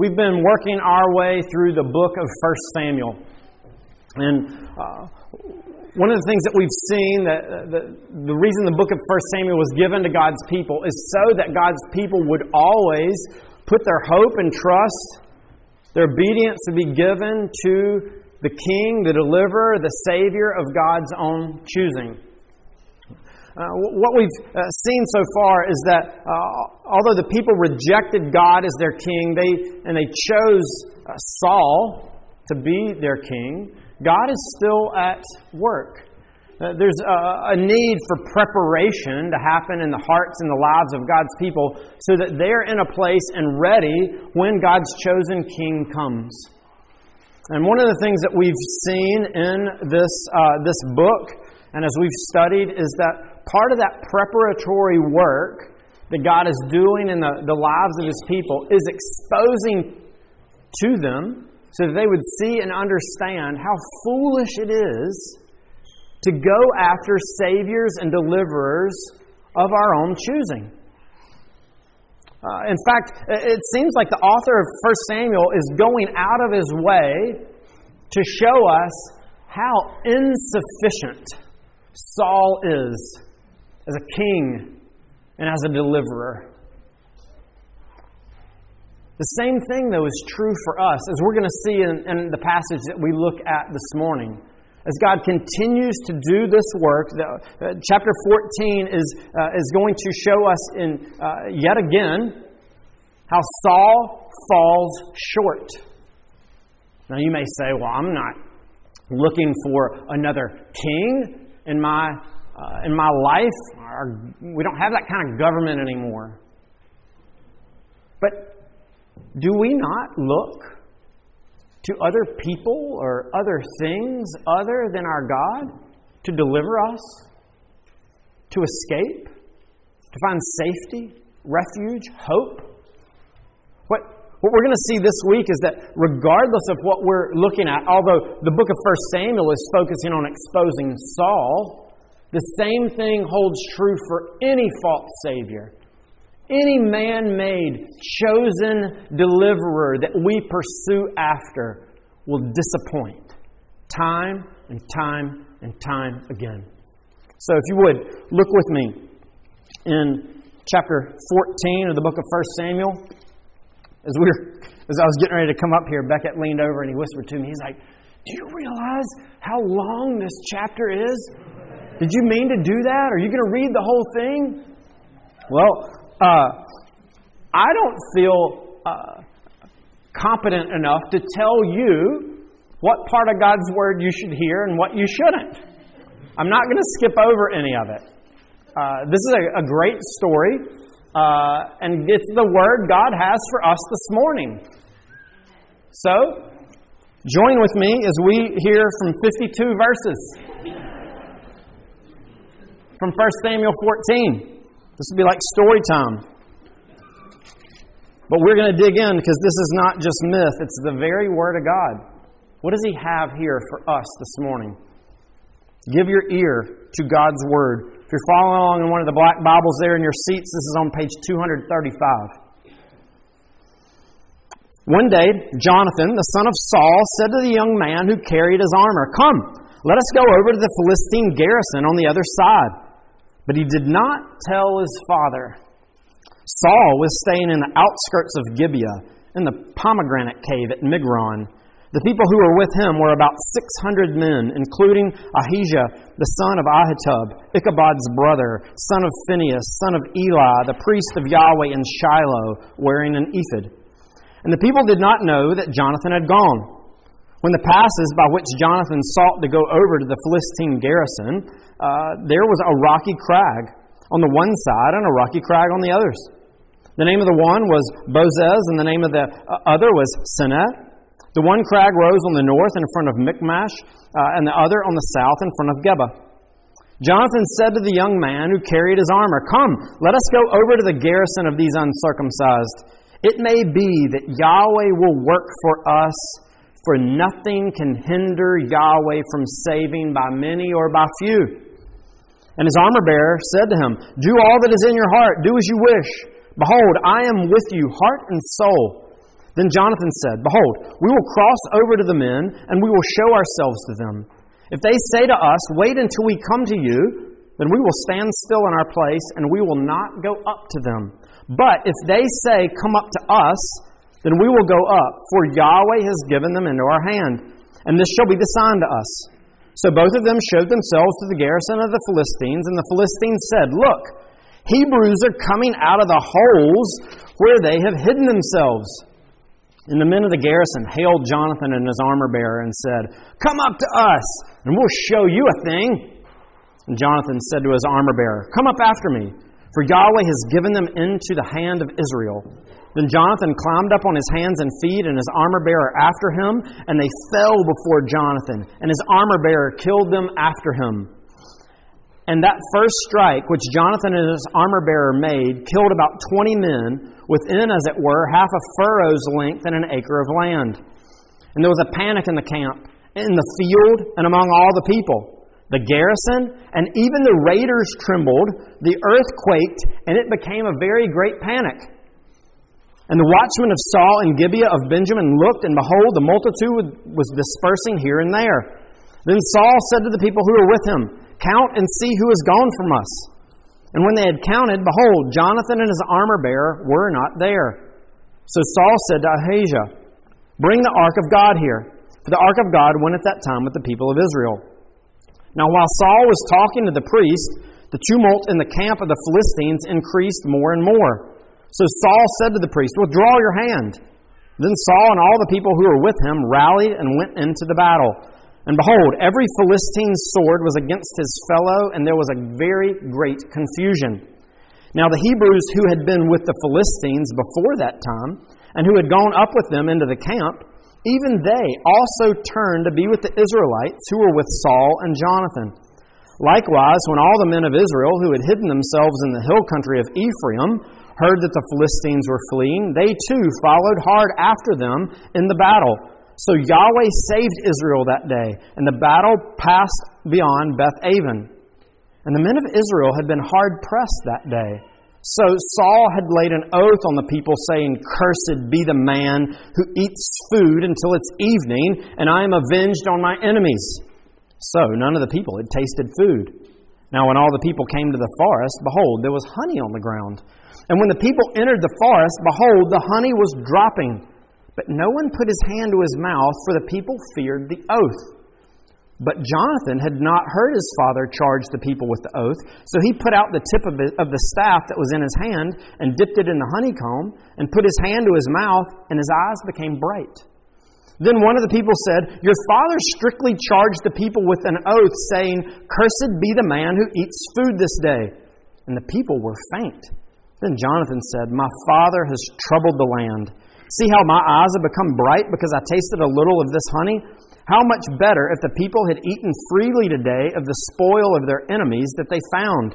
We've been working our way through the book of 1 Samuel. And uh, one of the things that we've seen, that the, the reason the book of 1 Samuel was given to God's people is so that God's people would always put their hope and trust, their obedience to be given to the King, the deliverer, the Savior of God's own choosing. Uh, what we've uh, seen so far is that uh, although the people rejected God as their king, they and they chose uh, Saul to be their king. God is still at work. There's a, a need for preparation to happen in the hearts and the lives of God's people, so that they're in a place and ready when God's chosen king comes. And one of the things that we've seen in this this book, and as we've studied, is that part of that preparatory work that God is doing in the, the lives of His people is exposing to them so that they would see and understand how foolish it is to go after saviors and deliverers of our own choosing. Uh, in fact, it seems like the author of 1 Samuel is going out of his way to show us how insufficient Saul is as a king and as a deliverer. The same thing, though, is true for us, as we're going to see in, in, the passage that we look at this morning. As God continues to do this work, the, uh, chapter 14 is, uh, is going to show us in, uh, yet again how Saul falls short. Now, you may say, well, I'm not looking for another king in my uh, in my life. Our, we don't have that kind of government anymore. But do we not look to other people or other things other than our God to deliver us, to escape, to find safety, refuge, hope? What, what we're going to see this week is that regardless of what we're looking at, although the book of 1 Samuel is focusing on exposing Saul, the same thing holds true for any false Savior. Any man made, chosen deliverer that we pursue after will disappoint time and time and time again. So, if you would, look with me in chapter 14 of the book of 1 Samuel. As, we were, as I was getting ready to come up here, Beckett leaned over and he whispered to me, he's like, Do you realize how long this chapter is? Did you mean to do that? Are you going to read the whole thing? Well, uh, I don't feel uh, competent enough to tell you what part of God's Word you should hear and what you shouldn't. I'm not going to skip over any of it. Uh, this is a, a great story, uh, and it's the Word God has for us this morning. So, join with me as we hear from 52 verses from 1 Samuel 14. This will be like story time. But we're going to dig in because this is not just myth, it's the very Word of God. What does He have here for us this morning? Give your ear to God's Word. If you're following along in one of the black Bibles there in your seats, this is on page 235. One day, Jonathan, the son of Saul, said to the young man who carried his armor, Come, let us go over to the Philistine garrison on the other side. But he did not tell his father. Saul was staying in the outskirts of Gibeah, in the pomegranate cave at Migron. The people who were with him were about 600 men, including Ahijah, the son of Ahitub, Ichabod's brother, son of Phinehas, son of Eli, the priest of Yahweh in Shiloh, wearing an ephod. And the people did not know that Jonathan had gone. When the passes by which Jonathan sought to go over to the Philistine garrison, uh, there was a rocky crag on the one side and a rocky crag on the others. The name of the one was Bozez, and the name of the uh, other was Seneh. The one crag rose on the north in front of Michmash, uh, and the other on the south in front of Geba. Jonathan said to the young man who carried his armor, Come, let us go over to the garrison of these uncircumcised. It may be that Yahweh will work for us for nothing can hinder Yahweh from saving by many or by few. And his armor bearer said to him, Do all that is in your heart, do as you wish. Behold, I am with you, heart and soul. Then Jonathan said, Behold, we will cross over to the men, and we will show ourselves to them. If they say to us, Wait until we come to you, then we will stand still in our place, and we will not go up to them. But if they say, Come up to us, then we will go up, for Yahweh has given them into our hand, and this shall be the sign to us. So both of them showed themselves to the garrison of the Philistines, and the Philistines said, Look, Hebrews are coming out of the holes where they have hidden themselves. And the men of the garrison hailed Jonathan and his armor bearer and said, Come up to us, and we'll show you a thing. And Jonathan said to his armor bearer, Come up after me, for Yahweh has given them into the hand of Israel. Then Jonathan climbed up on his hands and feet, and his armor bearer after him, and they fell before Jonathan, and his armor bearer killed them after him. And that first strike, which Jonathan and his armor bearer made, killed about 20 men within, as it were, half a furrow's length and an acre of land. And there was a panic in the camp, in the field, and among all the people. The garrison and even the raiders trembled, the earth quaked, and it became a very great panic. And the watchmen of Saul and Gibeah of Benjamin looked, and behold, the multitude was dispersing here and there. Then Saul said to the people who were with him, Count and see who has gone from us. And when they had counted, behold, Jonathan and his armor bearer were not there. So Saul said to Ahijah, Bring the ark of God here. For the ark of God went at that time with the people of Israel. Now, while Saul was talking to the priest, the tumult in the camp of the Philistines increased more and more. So Saul said to the priest, Withdraw your hand. Then Saul and all the people who were with him rallied and went into the battle. And behold, every Philistine's sword was against his fellow, and there was a very great confusion. Now, the Hebrews who had been with the Philistines before that time, and who had gone up with them into the camp, even they also turned to be with the Israelites who were with Saul and Jonathan. Likewise, when all the men of Israel who had hidden themselves in the hill country of Ephraim heard that the Philistines were fleeing, they too followed hard after them in the battle so Yahweh saved Israel that day, and the battle passed beyond Beth Aven. And the men of Israel had been hard pressed that day. So Saul had laid an oath on the people, saying, Cursed be the man who eats food until it's evening, and I am avenged on my enemies. So none of the people had tasted food. Now, when all the people came to the forest, behold, there was honey on the ground. And when the people entered the forest, behold, the honey was dropping. But no one put his hand to his mouth, for the people feared the oath. But Jonathan had not heard his father charge the people with the oath, so he put out the tip of, the staff that was in his hand and dipped it in the honeycomb and put his hand to his mouth, and his eyes became bright. Then one of the people said, Your father strictly charged the people with an oath, saying, Cursed be the man who eats food this day. And the people were faint. Then Jonathan said, My father has troubled the land See how my eyes have become bright because I tasted a little of this honey? How much better if the people had eaten freely today of the spoil of their enemies that they found?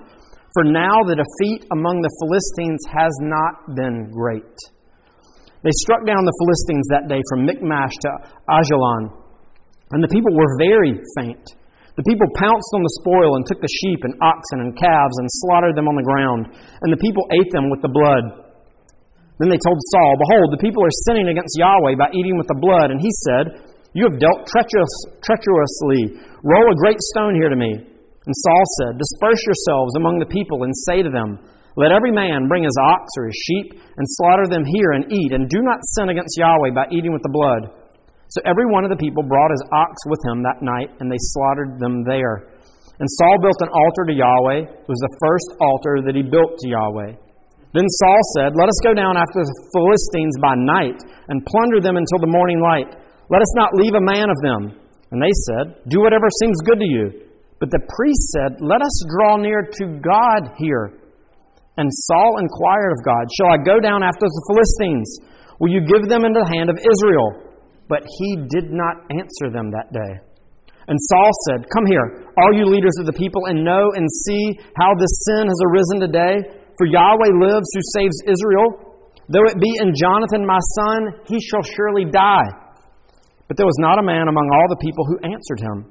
For now the defeat among the Philistines has not been great. They struck down the Philistines that day from Michmash to Ajalon, and the people were very faint. The people pounced on the spoil and took the sheep and oxen and calves and slaughtered them on the ground, and the people ate them with the blood. Then they told Saul, Behold, the people are sinning against Yahweh by eating with the blood. And he said, You have dealt treacherous, treacherously. Roll a great stone here to me. And Saul said, Disperse yourselves among the people and say to them, Let every man bring his ox or his sheep and slaughter them here and eat, and do not sin against Yahweh by eating with the blood. So every one of the people brought his ox with him that night, and they slaughtered them there. And Saul built an altar to Yahweh. It was the first altar that he built to Yahweh. Then Saul said, Let us go down after the Philistines by night and plunder them until the morning light. Let us not leave a man of them. And they said, Do whatever seems good to you. But the priest said, Let us draw near to God here. And Saul inquired of God, Shall I go down after the Philistines? Will you give them into the hand of Israel? But he did not answer them that day. And Saul said, Come here, all you leaders of the people, and know and see how this sin has arisen today for Yahweh lives who saves Israel. Though it be in Jonathan my son, he shall surely die. But there was not a man among all the people who answered him.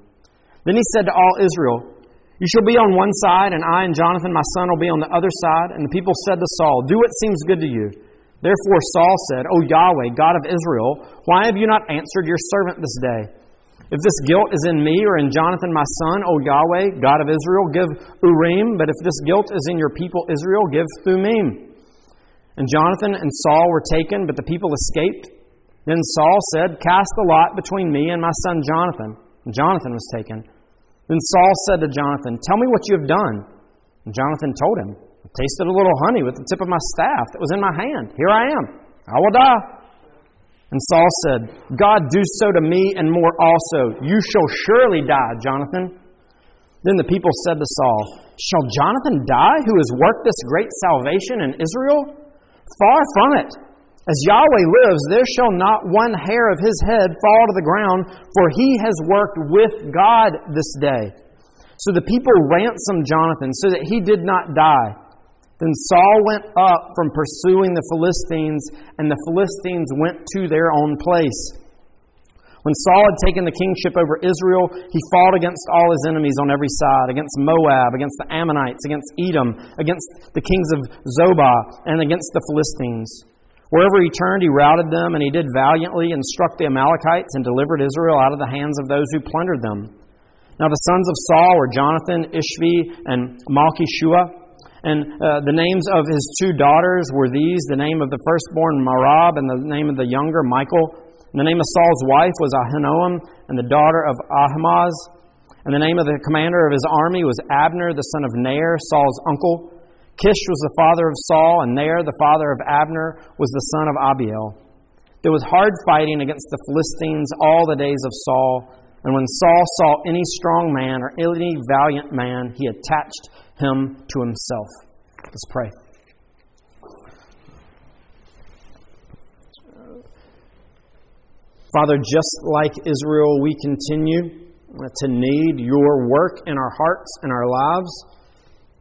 Then he said to all Israel, You shall be on one side, and I and Jonathan my son will be on the other side. And the people said to Saul, Do what seems good to you. Therefore Saul said, O Yahweh, God of Israel, why have you not answered your servant this day? If this guilt is in me or in Jonathan my son, O Yahweh, God of Israel, give Urim, but if this guilt is in your people Israel, give Thummim. And Jonathan and Saul were taken, but the people escaped. Then Saul said, Cast the lot between me and my son Jonathan. And Jonathan was taken. Then Saul said to Jonathan, Tell me what you have done. And Jonathan told him, I tasted a little honey with the tip of my staff that was in my hand. Here I am. I will die. And Saul said, God, do so to me and more also. You shall surely die, Jonathan. Then the people said to Saul, Shall Jonathan die, who has worked this great salvation in Israel? Far from it. As Yahweh lives, there shall not one hair of his head fall to the ground, for he has worked with God this day. So the people ransomed Jonathan so that he did not die. Then Saul went up from pursuing the Philistines, and the Philistines went to their own place. When Saul had taken the kingship over Israel, he fought against all his enemies on every side against Moab, against the Ammonites, against Edom, against the kings of Zobah, and against the Philistines. Wherever he turned, he routed them, and he did valiantly and struck the Amalekites and delivered Israel out of the hands of those who plundered them. Now the sons of Saul were Jonathan, Ishvi, and Malchishua. And uh, the names of his two daughters were these the name of the firstborn Merab, and the name of the younger Michal. And the name of Saul's wife was Ahinoam, and the daughter of Ahimaaz. And the name of the commander of his army was Abner, the son of Ner, Saul's uncle. Kish was the father of Saul, and Ner, the father of Abner, was the son of Abiel. There was hard fighting against the Philistines all the days of Saul. And when Saul saw any strong man or any valiant man, he attached him to himself. Let's pray. Father, just like Israel, we continue to need your work in our hearts and our lives.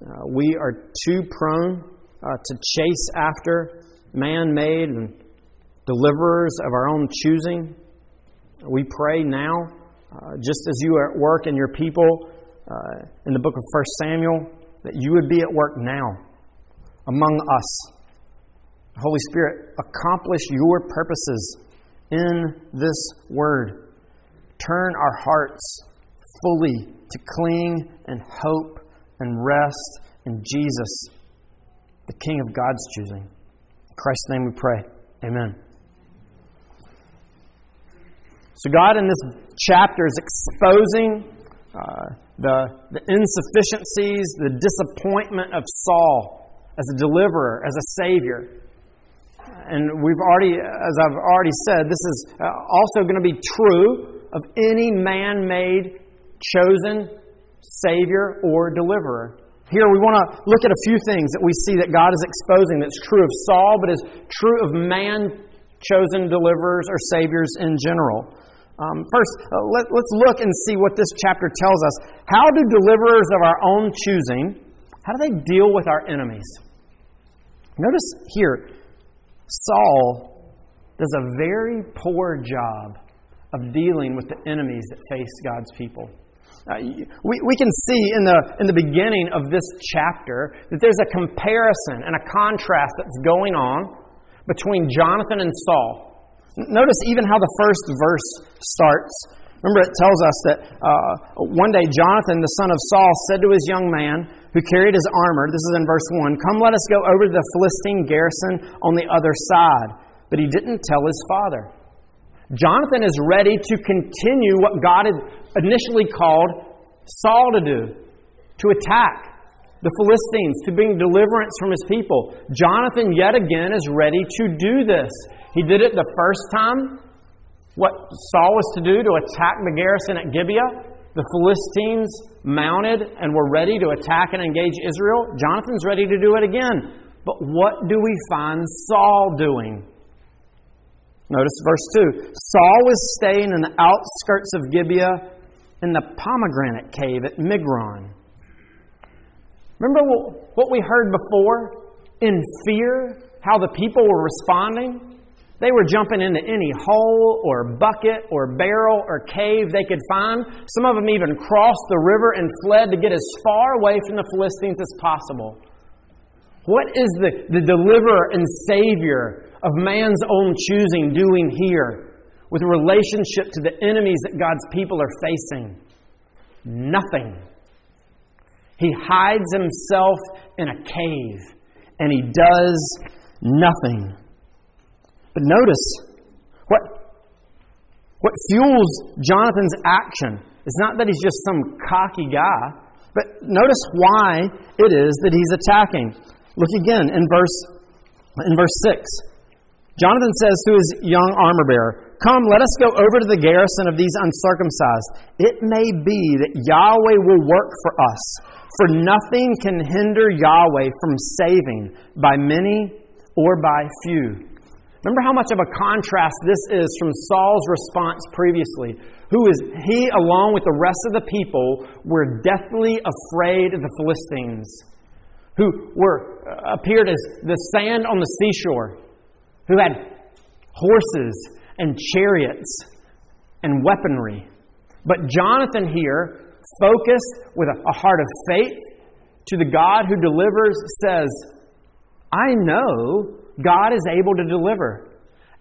Uh, we are too prone uh, to chase after man made and deliverers of our own choosing. We pray now, uh, just as you are at work in your people uh, in the book of 1 Samuel, that you would be at work now among us. Holy Spirit, accomplish your purposes in this word. Turn our hearts fully to cling and hope and rest in Jesus, the King of God's choosing. In Christ's name we pray. Amen. So, God in this chapter is exposing uh, the, the insufficiencies, the disappointment of Saul as a deliverer, as a savior. And we've already, as I've already said, this is uh, also going to be true of any man made, chosen savior or deliverer. Here we want to look at a few things that we see that God is exposing that's true of Saul, but is true of man chosen deliverers or saviors in general. Um, first, uh, let, us look and see what this chapter tells us. How do deliverers of our own choosing, how do they deal with our enemies? Notice here, Saul does a very poor job of dealing with the enemies that face God's people. Uh, we, we can see in the, in the beginning of this chapter that there's a comparison and a contrast that's going on between Jonathan and Saul. Notice even how the first verse starts. Remember, it tells us that uh, one day Jonathan, the son of Saul, said to his young man who carried his armor, this is in verse 1, Come, let us go over to the Philistine garrison on the other side. But he didn't tell his father. Jonathan is ready to continue what God had initially called Saul to do to attack the Philistines, to bring deliverance from his people. Jonathan, yet again, is ready to do this. He did it the first time. What Saul was to do to attack the garrison at Gibeah, the Philistines mounted and were ready to attack and engage Israel. Jonathan's ready to do it again. But what do we find Saul doing? Notice verse 2. Saul was staying in the outskirts of Gibeah in the pomegranate cave at Migron. Remember what we heard before? In fear, how the people were responding? They were jumping into any hole or bucket or barrel or cave they could find. Some of them even crossed the river and fled to get as far away from the Philistines as possible. What is the, the deliverer and savior of man's own choosing doing here with relationship to the enemies that God's people are facing? Nothing. He hides himself in a cave and he does nothing. But notice what, what fuels Jonathan's action is not that he's just some cocky guy, but notice why it is that he's attacking. Look again in verse, in verse 6. Jonathan says to his young armor bearer, Come, let us go over to the garrison of these uncircumcised. It may be that Yahweh will work for us, for nothing can hinder Yahweh from saving by many or by few. Remember how much of a contrast this is from Saul's response previously, who is he, along with the rest of the people, were deathly afraid of the Philistines, who were uh, appeared as the sand on the seashore, who had horses and chariots and weaponry. But Jonathan here, focused with a heart of faith to the God who delivers, says, I know God is able to deliver.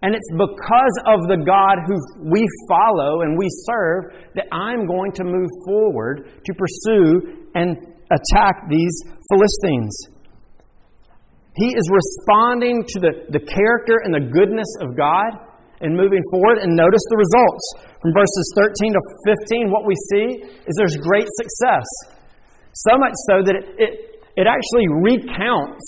And it's because of the God who we follow and we serve that I'm going to move forward to pursue and attack these Philistines. He is responding to the, the character and the goodness of God and moving forward. And notice the results. From verses 13 to 15, what we see is there's great success. So much so that it, it, it actually recounts.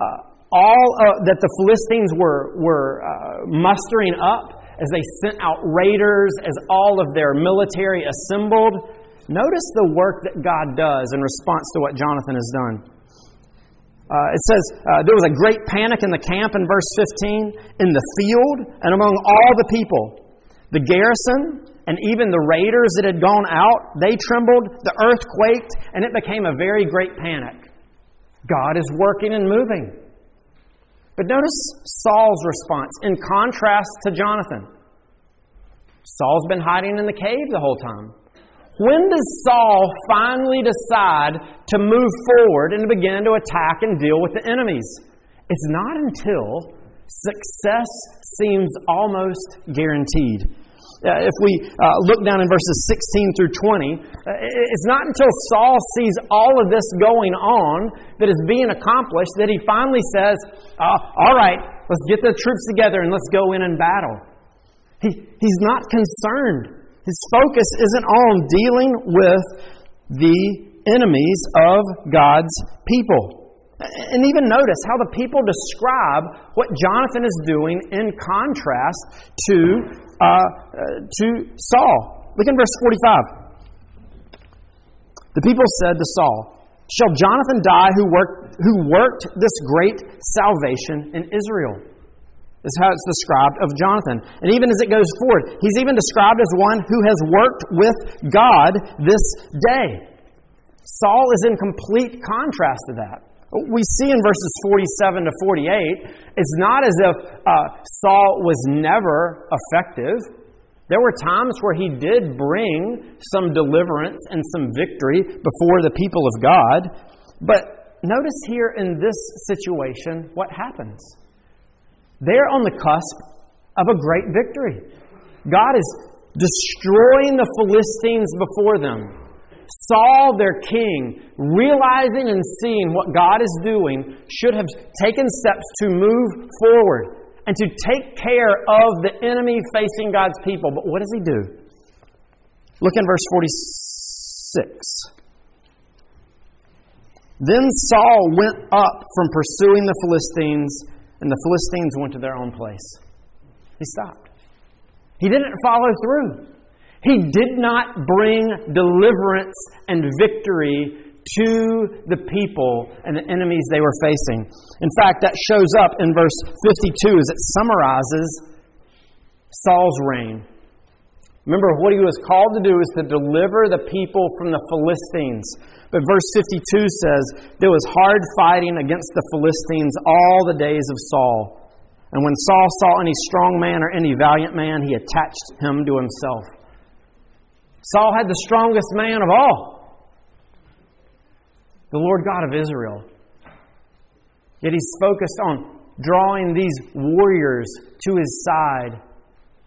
Uh, all uh, that the Philistines were, were uh, mustering up as they sent out raiders, as all of their military assembled. Notice the work that God does in response to what Jonathan has done. Uh, it says, uh, There was a great panic in the camp in verse 15, in the field, and among all the people. The garrison and even the raiders that had gone out, they trembled, the earth quaked, and it became a very great panic. God is working and moving. But notice Saul's response in contrast to Jonathan. Saul's been hiding in the cave the whole time. When does Saul finally decide to move forward and begin to attack and deal with the enemies? It's not until success seems almost guaranteed. Uh, if we uh, look down in verses 16 through 20, uh, it's not until Saul sees all of this going on that is being accomplished that he finally says, uh, All right, let's get the troops together and let's go in and battle. He, he's not concerned. His focus isn't on dealing with the enemies of God's people. And even notice how the people describe what Jonathan is doing in contrast to uh, to Saul. Look in verse 45. The people said to Saul, Shall Jonathan die who worked, who worked this great salvation in Israel? This is how it's described of Jonathan. And even as it goes forward, he's even described as one who has worked with God this day. Saul is in complete contrast to that we see in verses 47 to 48, it's not as if uh, Saul was never effective. There were times where he did bring some deliverance and some victory before the people of God. But notice here in this situation what happens. They're on the cusp of a great victory. God is destroying the Philistines before them. Saul, their king, realizing and seeing what God is doing, should have taken steps to move forward and to take care of the enemy facing God's people. But what does he do? Look in verse 46. Then Saul went up from pursuing the Philistines, and the Philistines went to their own place. He stopped. He didn't follow through. He did not bring deliverance and victory to the people and the enemies they were facing. In fact, that shows up in verse 52 as it summarizes Saul's reign. Remember, what he was called to do is to deliver the people from the Philistines. But verse 52 says, There was hard fighting against the Philistines all the days of Saul. And when Saul saw any strong man or any valiant man, he attached him to himself. Saul had the strongest man of all, the Lord God of Israel. Yet he's focused on drawing these warriors to his side,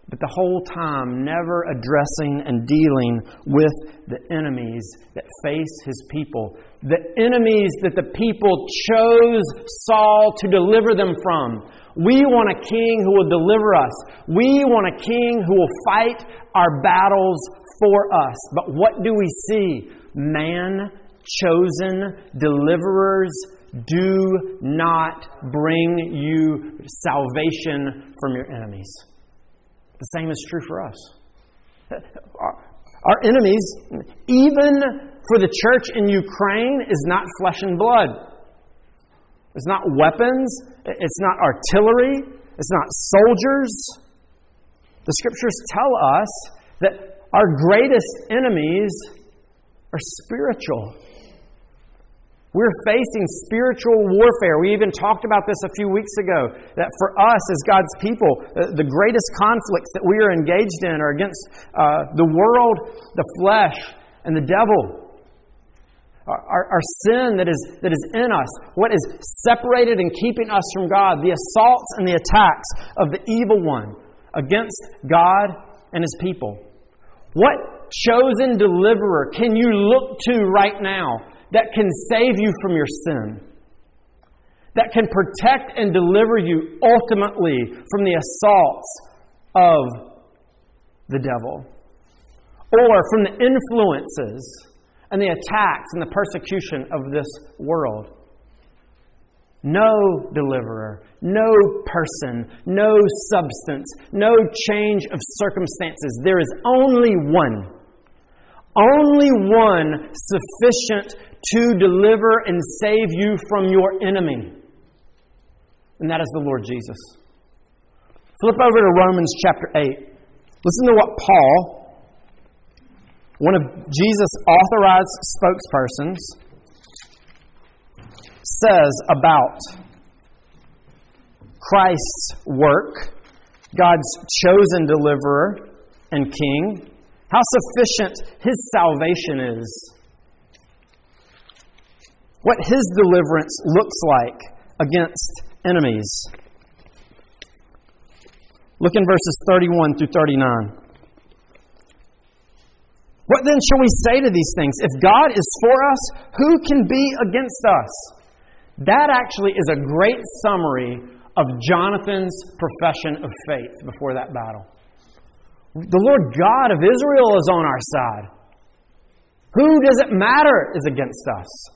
but the whole time never addressing and dealing with the enemies that face his people. The enemies that the people chose Saul to deliver them from. We want a king who will deliver us. We want a king who will fight our battles for us. But what do we see? Man chosen deliverers do not bring you salvation from your enemies. The same is true for us. Our, enemies, even for the church in Ukraine, is not flesh and blood. It's not weapons. It's not artillery. It's not soldiers. The scriptures tell us that our greatest enemies are spiritual. We're facing spiritual warfare. We even talked about this a few weeks ago that for us as God's people, the greatest conflicts that we are engaged in are against uh, the world, the flesh, and the devil. Our, our, our, sin that is, that is in us, what is separated and keeping us from God, the assaults and the attacks of the evil one against God and His people. What chosen deliverer can you look to right now that can save you from your sin, that can protect and deliver you ultimately from the assaults of the devil, or from the influences and the attacks and the persecution of this world. No deliverer, no person, no substance, no change of circumstances. There is only one. Only one sufficient to deliver and save you from your enemy. And that is the Lord Jesus. Flip over to Romans chapter 8. Listen to what Paul, one of Jesus' authorized spokespersons, says about Christ's work, God's chosen deliverer and king, how sufficient his salvation is what his deliverance looks like against enemies. Look in verses 31 through 39. What then shall we say to these things? If God is for us, who can be against us? That actually is a great summary of Jonathan's profession of faith before that battle. The Lord God of Israel is on our side. Who does it matter is against us?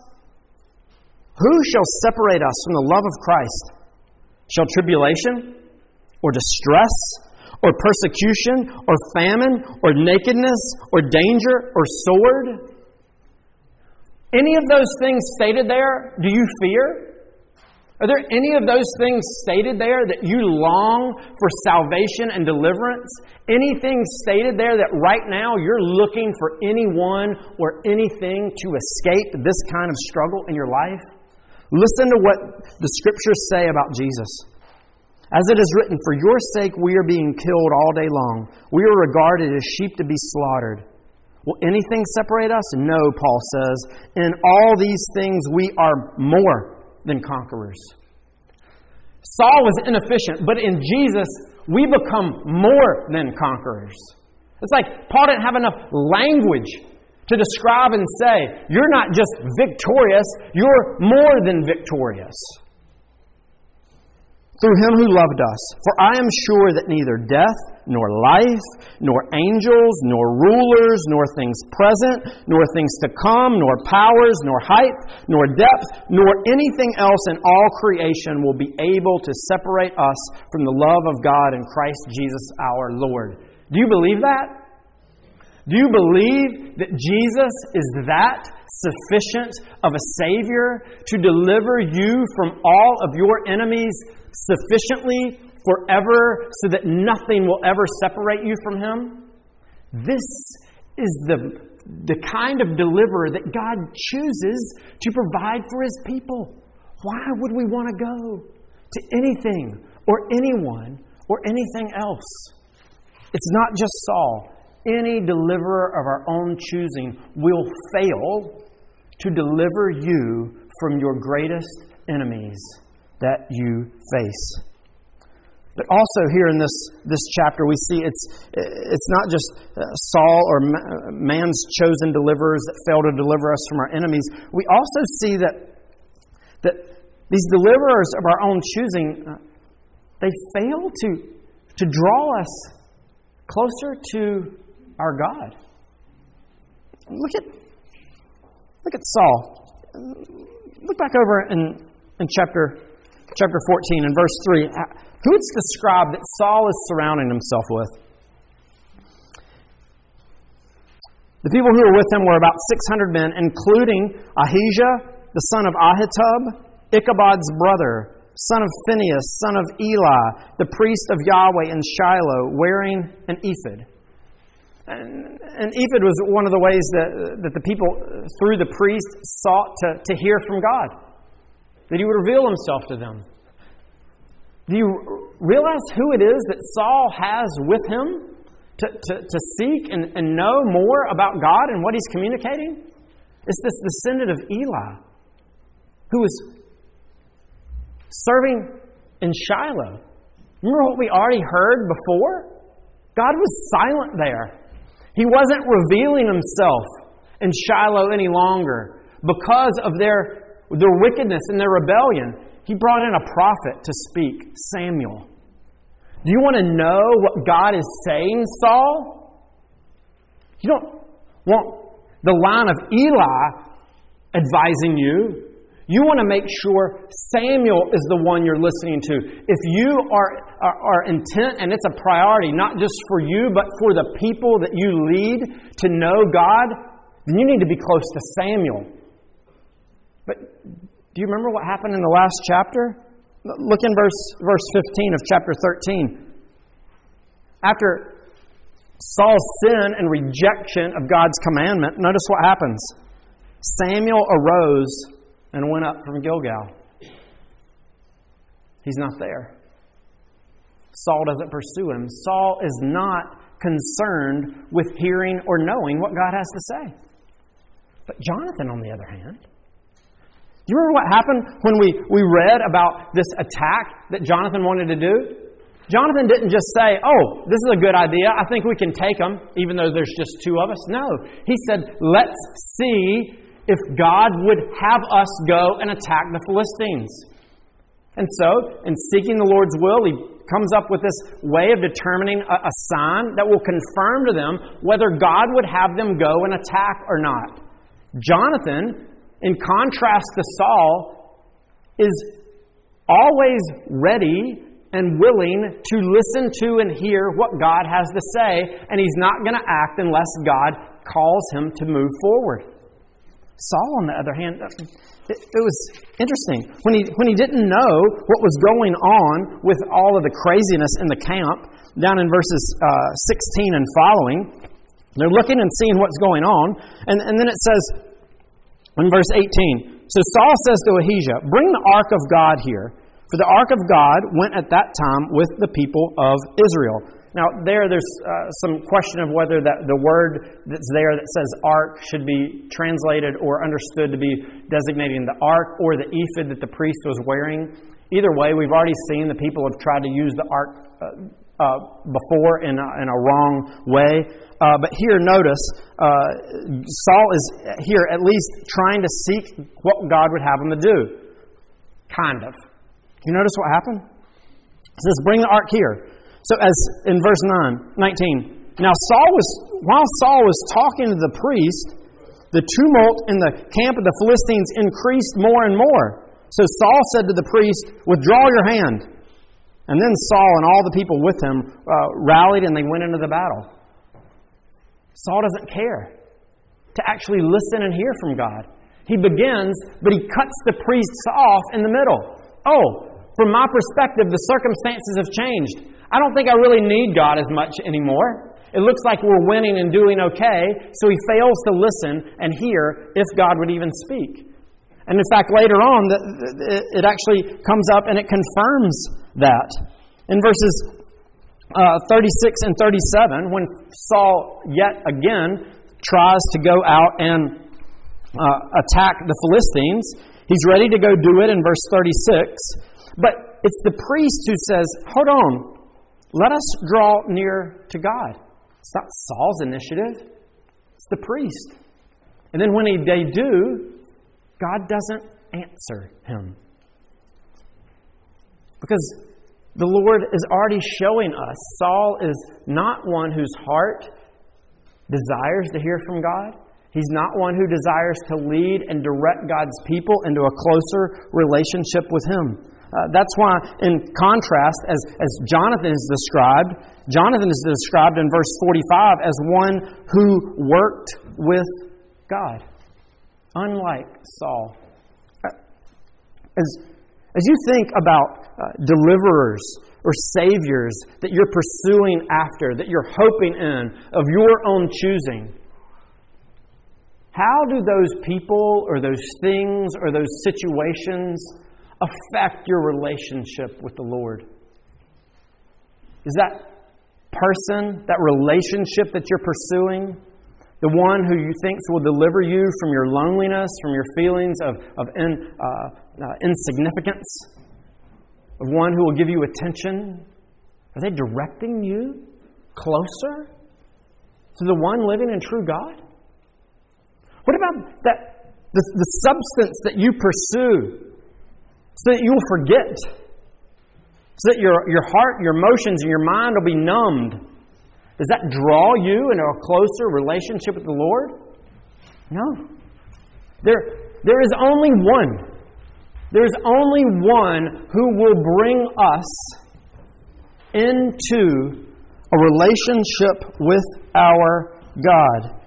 Who shall separate us from the love of Christ? Shall tribulation, or distress, or persecution, or famine, or nakedness, or danger, or sword? Any of those things stated there, do you fear? Are there any of those things stated there that you long for salvation and deliverance? Anything stated there that right now you're looking for anyone or anything to escape this kind of struggle in your life? Listen to what the scriptures say about Jesus. As it is written, For your sake we are being killed all day long. We are regarded as sheep to be slaughtered. Will anything separate us? No, Paul says. In all these things we are more than conquerors. Saul was inefficient, but in Jesus we become more than conquerors. It's like Paul didn't have enough language to describe and say, You're not just victorious, you're more than victorious. Through him who loved us. For I am sure that neither death, nor life, nor angels, nor rulers, nor things present, nor things to come, nor powers, nor height, nor depth, nor anything else in all creation will be able to separate us from the love of God in Christ Jesus our Lord. Do you believe that? Do you believe that Jesus is that sufficient of a Savior to deliver you from all of your enemies sufficiently, forever so that nothing will ever separate you from Him? This is the, the kind of deliverer that God chooses to provide for His people. Why would we want to go to anything or anyone or anything else? It's not just Saul. Any deliverer of our own choosing will fail to deliver you from your greatest enemies that you face. But also here in this, this chapter, we see it's, it's not just uh, Saul or man's chosen deliverers that fail to deliver us from our enemies. We also see that, that these deliverers of our own choosing, uh, they fail to, to draw us closer to our God. Look at, look at Saul. Look back over in, in chapter, chapter 14 and verse 3. Who's described that Saul is surrounding himself with? The people who were with him were about 600 men, including Ahijah, the son of Ahitub, Ichabod's brother, son of Phinehas, son of Eli, the priest of Yahweh in Shiloh, wearing an ephod. And, and ephod was one of the ways that, that the people, through the priest, sought to, to hear from God, that he would reveal himself to them. Do you realize who it is that Saul has with him to, to, to seek and, and know more about God and what he's communicating? It's this descendant of Eli who was serving in Shiloh. Remember what we already heard before? God was silent there. He wasn't revealing himself in Shiloh any longer because of their, their wickedness and their rebellion. He brought in a prophet to speak, Samuel. Do you want to know what God is saying, Saul? You don't want the line of Eli advising you. You want to make sure Samuel is the one you're listening to. If you are, are, are, intent and it's a priority, not just for you, but for the people that you lead to know God, then you need to be close to Samuel. But do you remember what happened in the last chapter? Look in verse, verse 15 of chapter 13. After Saul's sin and rejection of God's commandment, notice what happens. Samuel arose and went up from Gilgal. He's not there. Saul doesn't pursue him. Saul is not concerned with hearing or knowing what God has to say. But Jonathan, on the other hand, do you remember what happened when we, we read about this attack that Jonathan wanted to do? Jonathan didn't just say, Oh, this is a good idea. I think we can take them, even though there's just two of us. No. He said, Let's see if God would have us go and attack the Philistines. And so, in seeking the Lord's will, he comes up with this way of determining a, a, sign that will confirm to them whether God would have them go and attack or not. Jonathan, in contrast to Saul, is always ready and willing to listen to and hear what God has to say, and he's not going to act unless God calls him to move forward. Saul, on the other hand, it, it, was interesting. When he, when he didn't know what was going on with all of the craziness in the camp, down in verses uh, 16 and following, they're looking and seeing what's going on. And, and then it says in verse 18 So Saul says to Ahijah, Bring the ark of God here. For the ark of God went at that time with the people of Israel. Now, there, there's uh, some question of whether that the word that's there that says ark should be translated or understood to be designating the ark or the ephod that the priest was wearing. Either way, we've already seen the people have tried to use the ark uh, uh, before in a, in a wrong way. Uh, but here, notice, uh, Saul is here at least trying to seek what God would have him to do. Kind of. You notice what happened? It says, Bring the ark here. So, as in verse 9, 19, now Saul was, while Saul was talking to the priest, the tumult in the camp of the Philistines increased more and more. So Saul said to the priest, Withdraw your hand. And then Saul and all the people with him uh, rallied and they went into the battle. Saul doesn't care to actually listen and hear from God. He begins, but he cuts the priests off in the middle. Oh, From my perspective, the circumstances have changed. I don't think I really need God as much anymore. It looks like we're winning and doing okay, so he fails to listen and hear if God would even speak. And in fact, later on, it actually comes up and it confirms that. In verses uh, 36 and 37, when Saul yet again tries to go out and uh, attack the Philistines, he's ready to go do it in verse 36. But it's the priest who says, Hold on, let us draw near to God. It's not Saul's initiative, it's the priest. And then when he, they do, God doesn't answer him. Because the Lord is already showing us Saul is not one whose heart desires to hear from God. He's not one who desires to lead and direct God's people into a closer relationship with Him. Uh, that's why, in contrast, as, as Jonathan is described, Jonathan is described in verse 45 as one who worked with God, unlike Saul. Uh, as, as you think about uh, deliverers or saviors that you're pursuing after, that you're hoping in, of your own choosing, how do those people or those things or those situations affect your relationship with the Lord? Is that person, that relationship that you're pursuing, the one who you think will deliver you from your loneliness, from your feelings of, of in, uh, uh, insignificance, of one who will give you attention? Are they directing you closer to the one living and true God? What about that, the, the substance that you pursue so that you will forget, so that your, your heart, your emotions, and your mind will be numbed. Does that draw you into a closer relationship with the Lord? No. There, there is only one. There is only one who will bring us into a relationship with our God,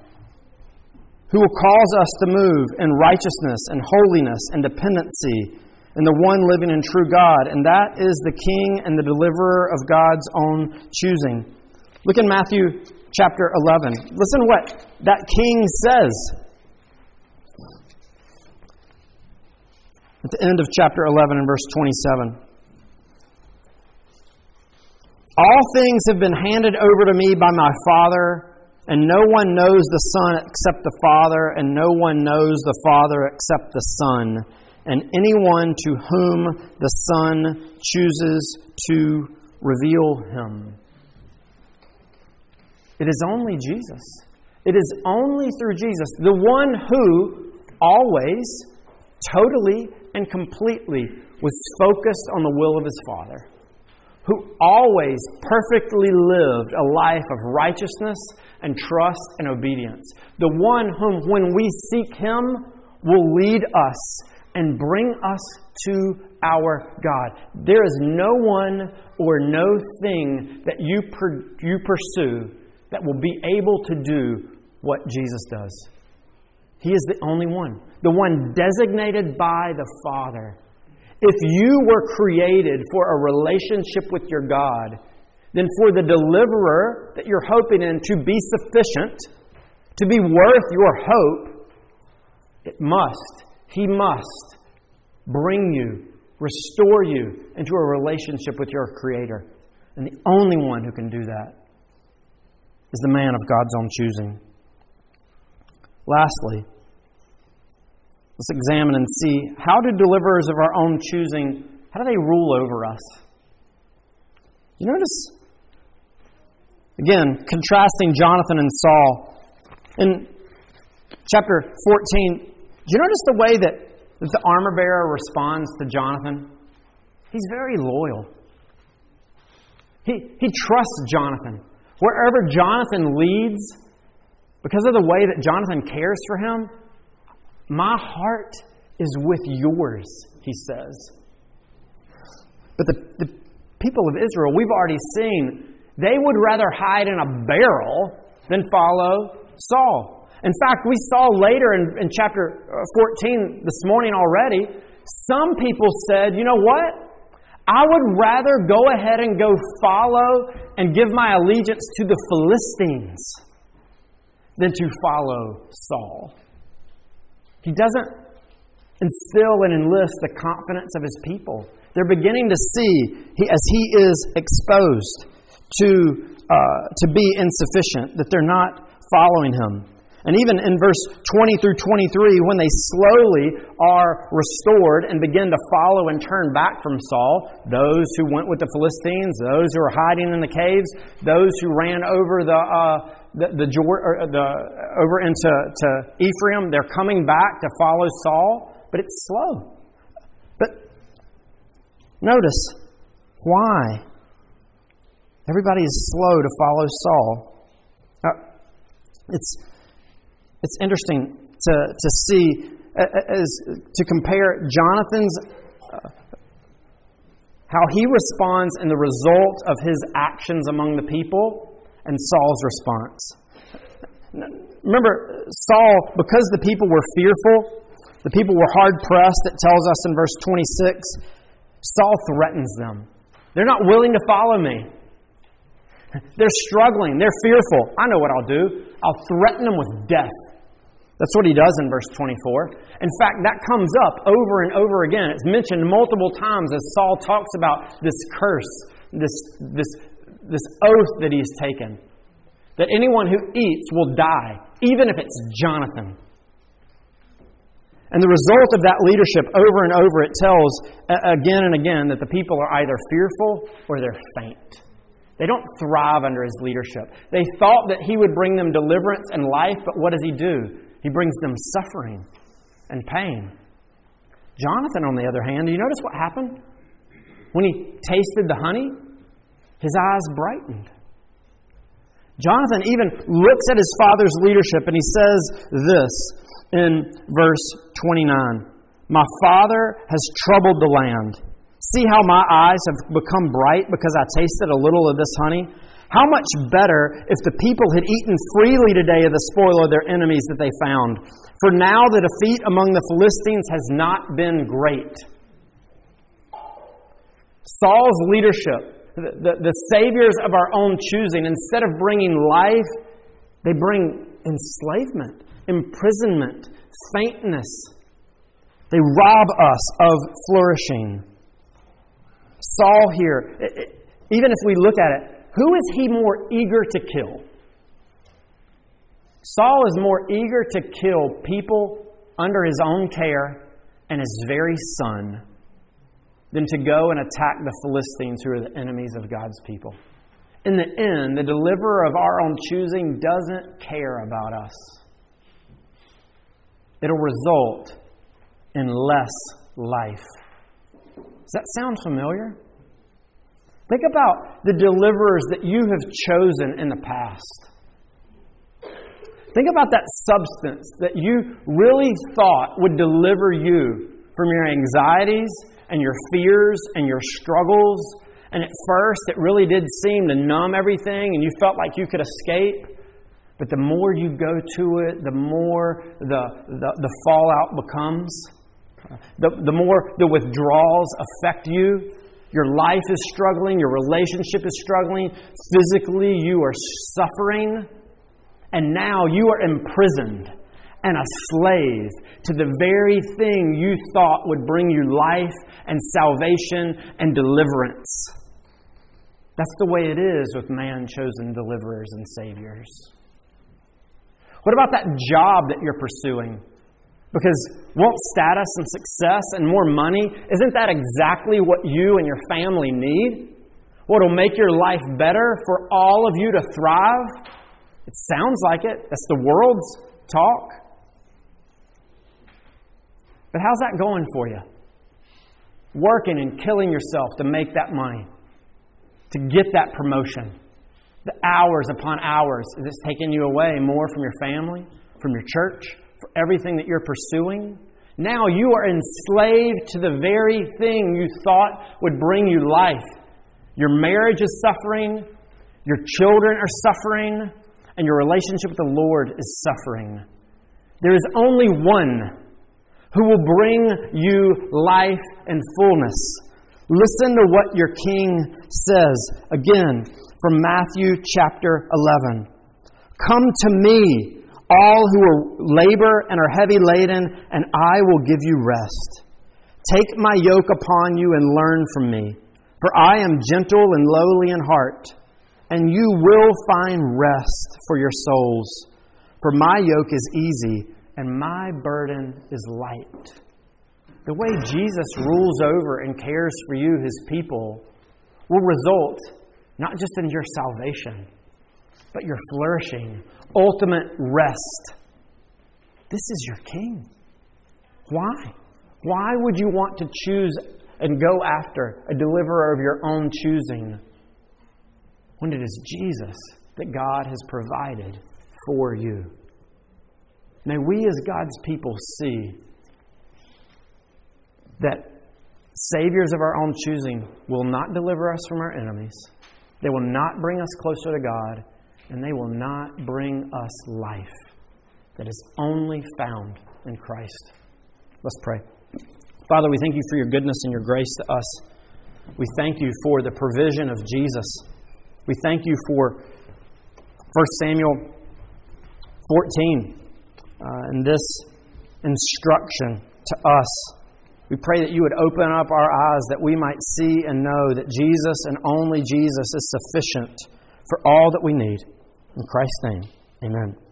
who will cause us to move in righteousness and holiness and dependency and the one living and true God, and that is the King and the deliverer of God's own choosing. Look in Matthew chapter 11. Listen to what that King says. At the end of chapter 11 and verse 27. All things have been handed over to me by my Father, and no one knows the Son except the Father, and no one knows the Father except the Son and anyone to whom the Son chooses to reveal him. It is only Jesus. It is only through Jesus, the one who always, totally, and completely was focused on the will of his Father, who always perfectly lived a life of righteousness and trust and obedience. The one whom, when we seek him, will lead us and bring us to our God. There is no one or no thing that you, per, you pursue that will be able to do what Jesus does. He is the only one, the one designated by the Father. If you were created for a relationship with your God, then for the deliverer that you're hoping in to be sufficient, to be worth your hope, it must he must bring you, restore you into a relationship with your Creator. And the only one who can do that is the man of God's own choosing. Lastly, let's examine and see how do deliverers of our own choosing, how do they rule over us? You notice, again, contrasting Jonathan and Saul. In chapter 14, do you notice the way that the armor bearer responds to Jonathan? He's very loyal. He, he trusts Jonathan. Wherever Jonathan leads, because of the way that Jonathan cares for him, my heart is with yours, he says. But the, the people of Israel, we've already seen, they would rather hide in a barrel than follow Saul. In fact, we saw later in, in chapter uh, 14 this morning already, some people said, you know what? I would rather go ahead and go follow and give my allegiance to the Philistines than to follow Saul. He doesn't instill and enlist the confidence of his people. They're beginning to see, as he is exposed to, uh, to be insufficient, that they're not following him. And even in verse 20 through 23, when they slowly are restored and begin to follow and turn back from Saul, those who went with the Philistines, those who are hiding in the caves, those who ran over the, uh, the, the, the, over into to Ephraim, they're coming back to follow Saul, but it's slow. But notice why everybody is slow to follow Saul. Now, it's it's interesting to, to see, as, to compare Jonathan's, uh, how he responds in the result of his actions among the people, and Saul's response. Remember, Saul, because the people were fearful, the people were hard pressed, it tells us in verse 26, Saul threatens them. They're not willing to follow me. They're struggling. They're fearful. I know what I'll do. I'll threaten them with death. That's what he does in verse 24. In fact, that comes up over and over again. It's mentioned multiple times as Saul talks about this curse, this, this, this oath that he's taken. That anyone who eats will die, even if it's Jonathan. And the result of that leadership over and over, it tells again and again that the people are either fearful or they're faint. They don't thrive under his leadership. They thought that he would bring them deliverance and life, but what does he do? He brings them suffering and pain. Jonathan, on the other hand, do you notice what happened? When he tasted the honey, his eyes brightened. Jonathan even looks at his father's leadership and he says this in verse 29 My father has troubled the land. See how my eyes have become bright because I tasted a little of this honey? How much better if the people had eaten freely today of the spoil of their enemies that they found? For now the defeat among the Philistines has not been great. Saul's leadership, the, the, the saviors of our own choosing, instead of bringing life, they bring enslavement, imprisonment, faintness. They rob us of flourishing. Saul here, even if we look at it, who is he more eager to kill? Saul is more eager to kill people under his own care and his very son than to go and attack the Philistines who are the enemies of God's people. In the end, the deliverer of our own choosing doesn't care about us. It'll result in less life. Does that sound familiar? Think about the deliverers that you have chosen in the past. Think about that substance that you really thought would deliver you from your anxieties and your fears and your struggles. And at first, it really did seem to numb everything and you felt like you could escape. But the more you go to it, the more the, the, the fallout becomes, the, the more the withdrawals affect you. Your life is struggling, your relationship is struggling, physically, you are suffering, and now you are imprisoned and a slave to the very thing you thought would bring you life and salvation and deliverance. That's the way it is with man chosen deliverers and saviors. What about that job that you're pursuing? Because won't status and success and more money, isn't that exactly what you and your family need? What will make your life better for all of you to thrive? It sounds like it. That's the world's talk. But how's that going for you? Working and killing yourself to make that money, to get that promotion. The hours upon hours, is this taking you away more from your family, from your church? For everything that you're pursuing. Now you are enslaved to the very thing you thought would bring you life. Your marriage is suffering, your children are suffering, and your relationship with the Lord is suffering. There is only one who will bring you life and fullness. Listen to what your king says. Again, from Matthew chapter 11. Come to me, all who are labor and are heavy laden, and I will give you rest. Take my yoke upon you and learn from me, for I am gentle and lowly in heart, and you will find rest for your souls. For my yoke is easy and my burden is light. The way Jesus rules over and cares for you, his people, will result not just in your salvation, but your flourishing, ultimate rest. This is your king. Why? Why would you want to choose and go after a deliverer of your own choosing when it is Jesus that God has provided for you? May we, as God's people, see that saviors of our own choosing will not deliver us from our enemies, they will not bring us closer to God, and they will not bring us life that is only found in Christ. Let's pray. Father, we thank you for your goodness and your grace to us. We thank you for the provision of Jesus. We thank you for 1 Samuel 14 uh, and this instruction to us. We pray that you would open up our eyes that we might see and know that Jesus and only Jesus is sufficient for all that we need. In Christ's name, amen.